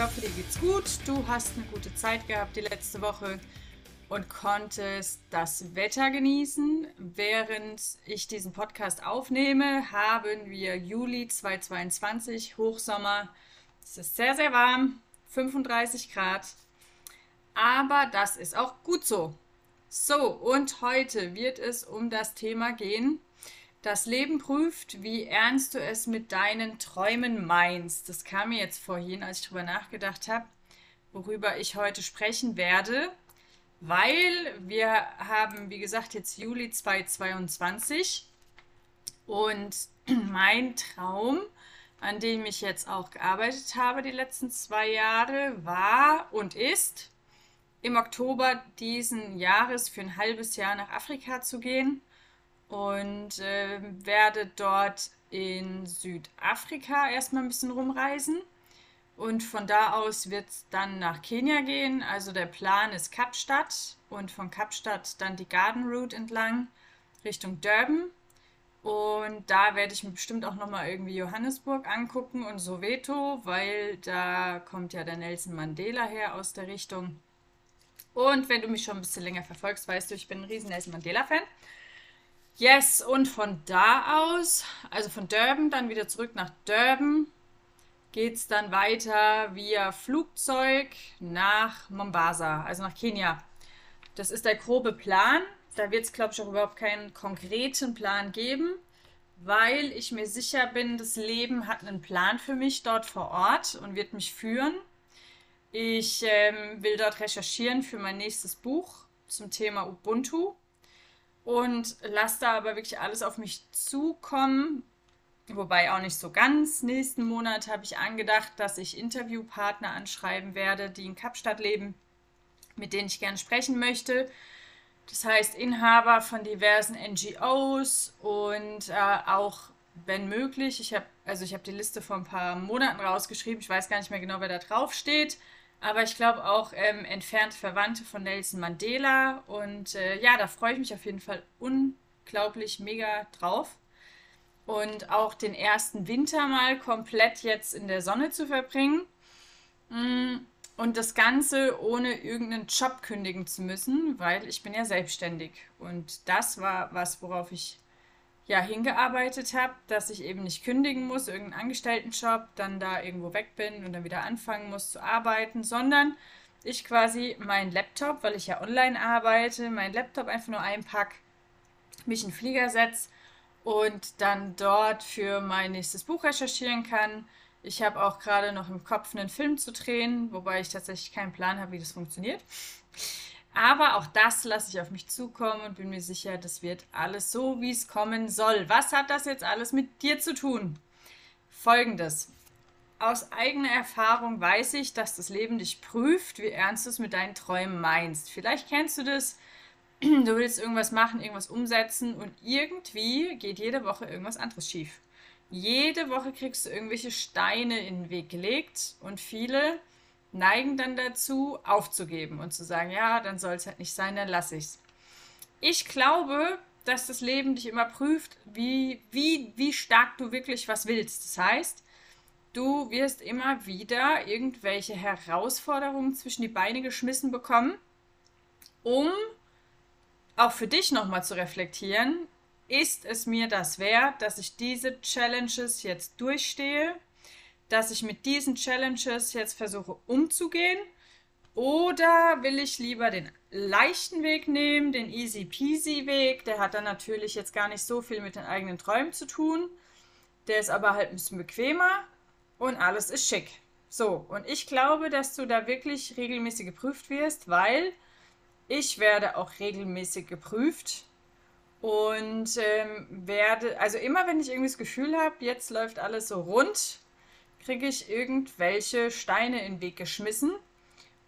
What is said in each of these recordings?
Ich hoffe, dir geht's gut. Du hast eine gute Zeit gehabt die letzte Woche und konntest das Wetter genießen. Während ich diesen Podcast aufnehme, haben wir Juli 2022, Hochsommer. Es ist sehr, sehr warm, 35 Grad. Aber das ist auch gut so. So, und heute wird es um das Thema gehen, das Leben prüft, wie ernst du es mit deinen Träumen meinst. Das kam mir jetzt vorhin, als ich darüber nachgedacht habe, worüber ich heute sprechen werde, weil wir haben, wie gesagt, jetzt Juli 2022 und mein Traum, an dem ich jetzt auch gearbeitet habe die letzten zwei Jahre, war und ist, im Oktober diesen Jahres für ein halbes Jahr nach Afrika zu gehen und äh, werde dort in Südafrika erstmal ein bisschen rumreisen. Und von da aus wird es dann nach Kenia gehen. Also der Plan ist Kapstadt und von Kapstadt dann die Garden Route entlang Richtung Durban. Und da werde ich mir bestimmt auch nochmal irgendwie Johannesburg angucken und Soweto, weil da kommt ja der Nelson Mandela her aus der Richtung. Und wenn du mich schon ein bisschen länger verfolgst, weißt du, ich bin ein riesen Nelson Mandela-Fan. Yes, und von da aus, also von Durban dann wieder zurück nach Durban, geht es dann weiter via Flugzeug nach Mombasa, also nach Kenia. Das ist der grobe Plan. Da wird es, glaube ich, auch überhaupt keinen konkreten Plan geben, weil ich mir sicher bin, das Leben hat einen Plan für mich dort vor Ort und wird mich führen. Ich ähm, will dort recherchieren für mein nächstes Buch zum Thema Ubuntu und lasse da aber wirklich alles auf mich zukommen. Wobei auch nicht so ganz. Nächsten Monat habe ich angedacht, dass ich Interviewpartner anschreiben werde, die in Kapstadt leben, mit denen ich gerne sprechen möchte. Das heißt Inhaber von diversen NGOs und äh, auch, wenn möglich, ich habe also habe die Liste vor ein paar Monaten rausgeschrieben. Ich weiß gar nicht mehr genau, wer da drauf steht. Aber ich glaube auch ähm, entfernt Verwandte von Nelson Mandela. Und äh, ja, da freue ich mich auf jeden Fall unglaublich mega drauf. Und auch den ersten Winter mal komplett jetzt in der Sonne zu verbringen. Mm, und das Ganze ohne irgendeinen Job kündigen zu müssen, weil ich bin ja selbstständig. Und das war was, worauf ich ja hingearbeitet habe, dass ich eben nicht kündigen muss, irgendeinen Angestelltenjob, dann da irgendwo weg bin und dann wieder anfangen muss zu arbeiten, sondern ich quasi meinen Laptop, weil ich ja online arbeite, meinen Laptop einfach nur einpack, mich in den Flieger setze und dann dort für mein nächstes Buch recherchieren kann. Ich habe auch gerade noch im Kopf einen Film zu drehen, wobei ich tatsächlich keinen Plan habe, wie das funktioniert. Aber auch das lasse ich auf mich zukommen und bin mir sicher, das wird alles so, wie es kommen soll. Was hat das jetzt alles mit dir zu tun? Folgendes. Aus eigener Erfahrung weiß ich, dass das Leben dich prüft, wie ernst du es mit deinen Träumen meinst. Vielleicht kennst du das. Du willst irgendwas machen, irgendwas umsetzen und irgendwie geht jede Woche irgendwas anderes schief. Jede Woche kriegst du irgendwelche Steine in den Weg gelegt und viele neigen dann dazu, aufzugeben und zu sagen, ja, dann soll es halt nicht sein, dann lasse ich es. Ich glaube, dass das Leben dich immer prüft, wie, wie, wie stark du wirklich was willst. Das heißt, du wirst immer wieder irgendwelche Herausforderungen zwischen die Beine geschmissen bekommen, um auch für dich nochmal zu reflektieren, ist es mir das wert, dass ich diese Challenges jetzt durchstehe dass ich mit diesen Challenges jetzt versuche umzugehen? Oder will ich lieber den leichten Weg nehmen, den easy peasy Weg? Der hat dann natürlich jetzt gar nicht so viel mit den eigenen Träumen zu tun. Der ist aber halt ein bisschen bequemer und alles ist schick. So, und ich glaube, dass du da wirklich regelmäßig geprüft wirst, weil ich werde auch regelmäßig geprüft und ähm, werde, also immer wenn ich irgendwie das Gefühl habe, jetzt läuft alles so rund, kriege ich irgendwelche Steine in den Weg geschmissen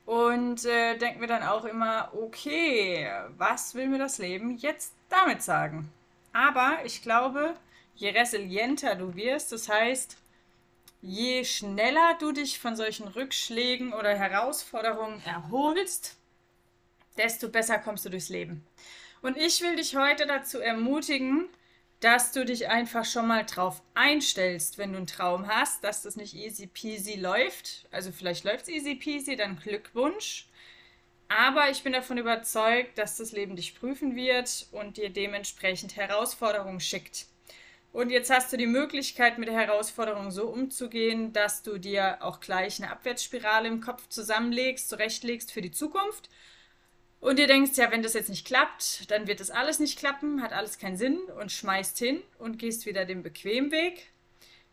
und äh, denke mir dann auch immer, okay, was will mir das Leben jetzt damit sagen? Aber ich glaube, je resilienter du wirst, das heißt, je schneller du dich von solchen Rückschlägen oder Herausforderungen erholst, desto besser kommst du durchs Leben. Und ich will dich heute dazu ermutigen, dass du dich einfach schon mal drauf einstellst, wenn du einen Traum hast, dass das nicht easy peasy läuft. Also vielleicht läuft es easy peasy, dann Glückwunsch. Aber ich bin davon überzeugt, dass das Leben dich prüfen wird und dir dementsprechend Herausforderungen schickt. Und jetzt hast du die Möglichkeit, mit der Herausforderung so umzugehen, dass du dir auch gleich eine Abwärtsspirale im Kopf zusammenlegst, zurechtlegst für die Zukunft und dir denkst, ja, wenn das jetzt nicht klappt, dann wird das alles nicht klappen, hat alles keinen Sinn und schmeißt hin und gehst wieder den bequemen Weg.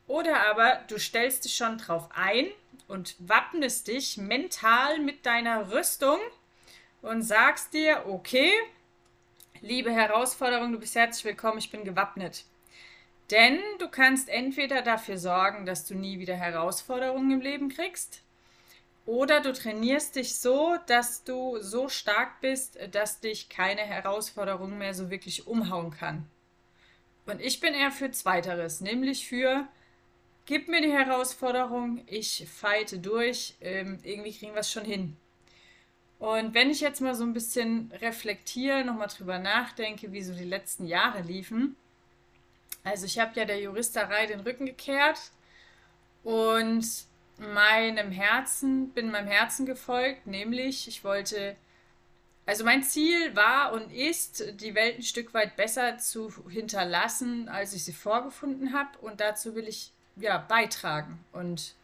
Oder aber du stellst dich schon drauf ein und wappnest dich mental mit deiner Rüstung und sagst dir, okay, liebe Herausforderung, du bist herzlich willkommen, ich bin gewappnet. Denn du kannst entweder dafür sorgen, dass du nie wieder Herausforderungen im Leben kriegst, oder du trainierst dich so, dass du so stark bist, dass dich keine Herausforderung mehr so wirklich umhauen kann. Und ich bin eher für Zweiteres, nämlich für, gib mir die Herausforderung, ich feite durch, ähm, irgendwie kriegen wir es schon hin. Und wenn ich jetzt mal so ein bisschen reflektiere, nochmal drüber nachdenke, wie so die letzten Jahre liefen. Also ich habe ja der Juristerei den Rücken gekehrt und meinem Herzen, bin meinem Herzen gefolgt, nämlich ich wollte, also mein Ziel war und ist, die Welt ein Stück weit besser zu hinterlassen, als ich sie vorgefunden habe. Und dazu will ich ja beitragen. Und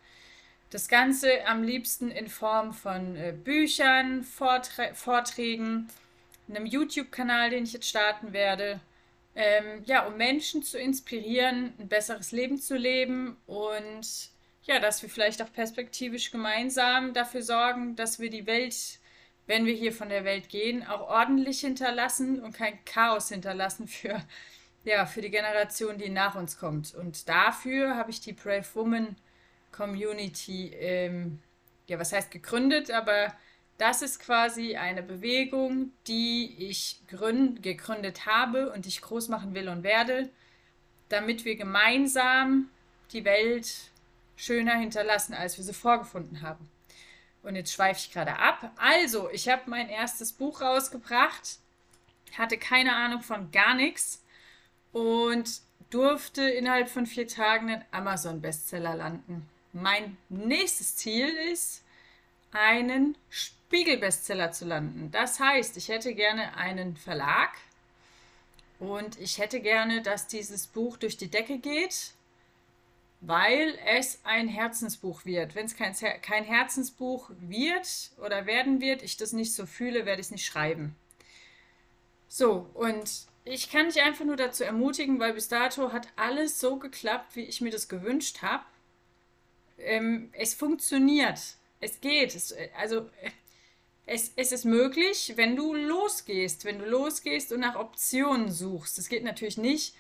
das Ganze am liebsten in Form von äh, Büchern, Vorträ Vorträgen, einem YouTube-Kanal, den ich jetzt starten werde. Ähm, ja, um Menschen zu inspirieren, ein besseres Leben zu leben und ja, dass wir vielleicht auch perspektivisch gemeinsam dafür sorgen, dass wir die Welt, wenn wir hier von der Welt gehen, auch ordentlich hinterlassen und kein Chaos hinterlassen für, ja, für die Generation, die nach uns kommt. Und dafür habe ich die Brave Woman Community, ähm, ja, was heißt gegründet, aber das ist quasi eine Bewegung, die ich gründ, gegründet habe und ich groß machen will und werde, damit wir gemeinsam die Welt schöner hinterlassen, als wir sie vorgefunden haben. Und jetzt schweife ich gerade ab. Also, ich habe mein erstes Buch rausgebracht, hatte keine Ahnung von gar nichts und durfte innerhalb von vier Tagen einen Amazon-Bestseller landen. Mein nächstes Ziel ist, einen Spiegel-Bestseller zu landen. Das heißt, ich hätte gerne einen Verlag und ich hätte gerne, dass dieses Buch durch die Decke geht weil es ein Herzensbuch wird. Wenn es kein, kein Herzensbuch wird oder werden wird, ich das nicht so fühle, werde ich es nicht schreiben. So, und ich kann dich einfach nur dazu ermutigen, weil bis dato hat alles so geklappt, wie ich mir das gewünscht habe. Ähm, es funktioniert. Es geht. Es, also es, es ist möglich, wenn du losgehst, wenn du losgehst und nach Optionen suchst. Das geht natürlich nicht,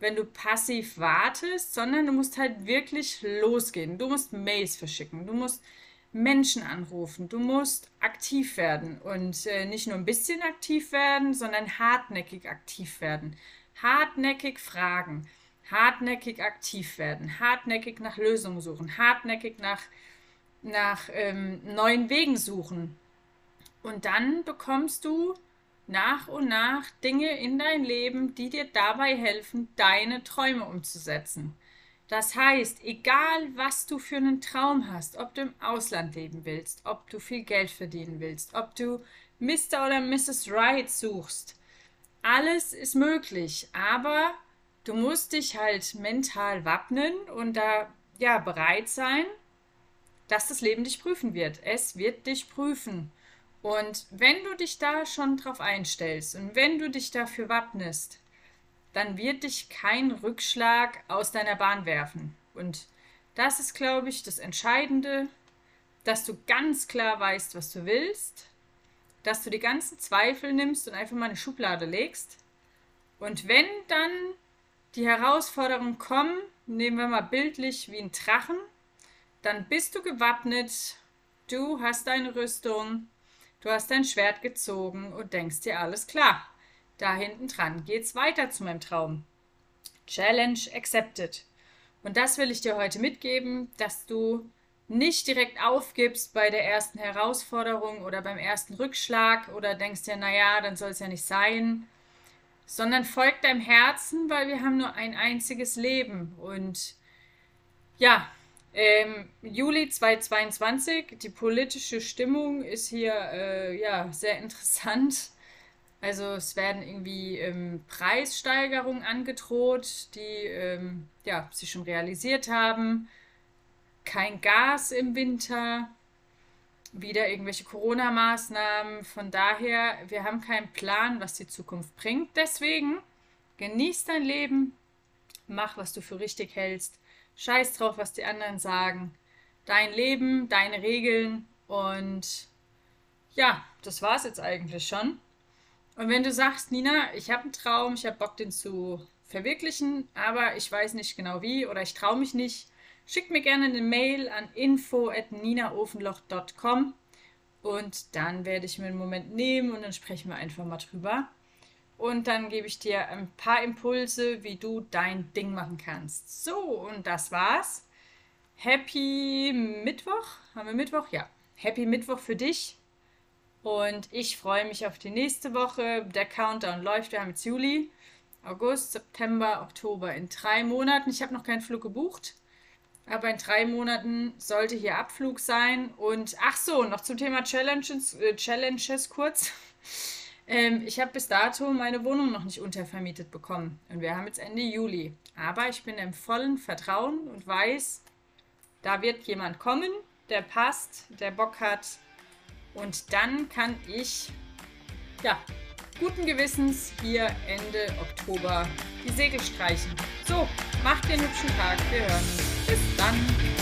wenn du passiv wartest, sondern du musst halt wirklich losgehen. Du musst Mails verschicken, du musst Menschen anrufen, du musst aktiv werden und äh, nicht nur ein bisschen aktiv werden, sondern hartnäckig aktiv werden. Hartnäckig fragen, hartnäckig aktiv werden, hartnäckig nach Lösungen suchen, hartnäckig nach, nach ähm, neuen Wegen suchen. Und dann bekommst du nach und nach Dinge in dein Leben, die dir dabei helfen, deine Träume umzusetzen. Das heißt, egal was du für einen Traum hast, ob du im Ausland leben willst, ob du viel Geld verdienen willst, ob du Mr. oder Mrs. Right suchst, alles ist möglich, aber du musst dich halt mental wappnen und da ja bereit sein, dass das Leben dich prüfen wird. Es wird dich prüfen. Und wenn du dich da schon drauf einstellst und wenn du dich dafür wappnest, dann wird dich kein Rückschlag aus deiner Bahn werfen. Und das ist, glaube ich, das Entscheidende, dass du ganz klar weißt, was du willst, dass du die ganzen Zweifel nimmst und einfach mal eine Schublade legst. Und wenn dann die Herausforderungen kommen, nehmen wir mal bildlich wie ein Drachen, dann bist du gewappnet, du hast deine Rüstung, Du hast dein Schwert gezogen und denkst dir alles klar. Da hinten dran geht's weiter zu meinem Traum. Challenge accepted. Und das will ich dir heute mitgeben, dass du nicht direkt aufgibst bei der ersten Herausforderung oder beim ersten Rückschlag oder denkst dir, naja, dann soll es ja nicht sein, sondern folg deinem Herzen, weil wir haben nur ein einziges Leben. Und ja, ähm, Juli 2022, die politische Stimmung ist hier äh, ja, sehr interessant. Also es werden irgendwie ähm, Preissteigerungen angedroht, die ähm, ja, sich schon realisiert haben. Kein Gas im Winter, wieder irgendwelche Corona-Maßnahmen. Von daher, wir haben keinen Plan, was die Zukunft bringt. Deswegen genieß dein Leben, mach, was du für richtig hältst. Scheiß drauf, was die anderen sagen. Dein Leben, deine Regeln und ja, das war's jetzt eigentlich schon. Und wenn du sagst, Nina, ich habe einen Traum, ich habe Bock, den zu verwirklichen, aber ich weiß nicht genau wie oder ich traue mich nicht, schick mir gerne eine Mail an info.ninaofenloch.com und dann werde ich mir einen Moment nehmen und dann sprechen wir einfach mal drüber. Und dann gebe ich dir ein paar Impulse, wie du dein Ding machen kannst. So, und das war's. Happy Mittwoch. Haben wir Mittwoch? Ja. Happy Mittwoch für dich. Und ich freue mich auf die nächste Woche. Der Countdown läuft. Wir haben jetzt Juli, August, September, Oktober. In drei Monaten. Ich habe noch keinen Flug gebucht. Aber in drei Monaten sollte hier Abflug sein. Und ach so, noch zum Thema Challenges, äh, Challenges kurz. Ähm, ich habe bis dato meine Wohnung noch nicht untervermietet bekommen. Und wir haben jetzt Ende Juli. Aber ich bin im vollen Vertrauen und weiß, da wird jemand kommen, der passt, der Bock hat, und dann kann ich, ja, guten Gewissens hier Ende Oktober die Segel streichen. So, macht den hübschen Tag. Wir hören uns. Bis dann.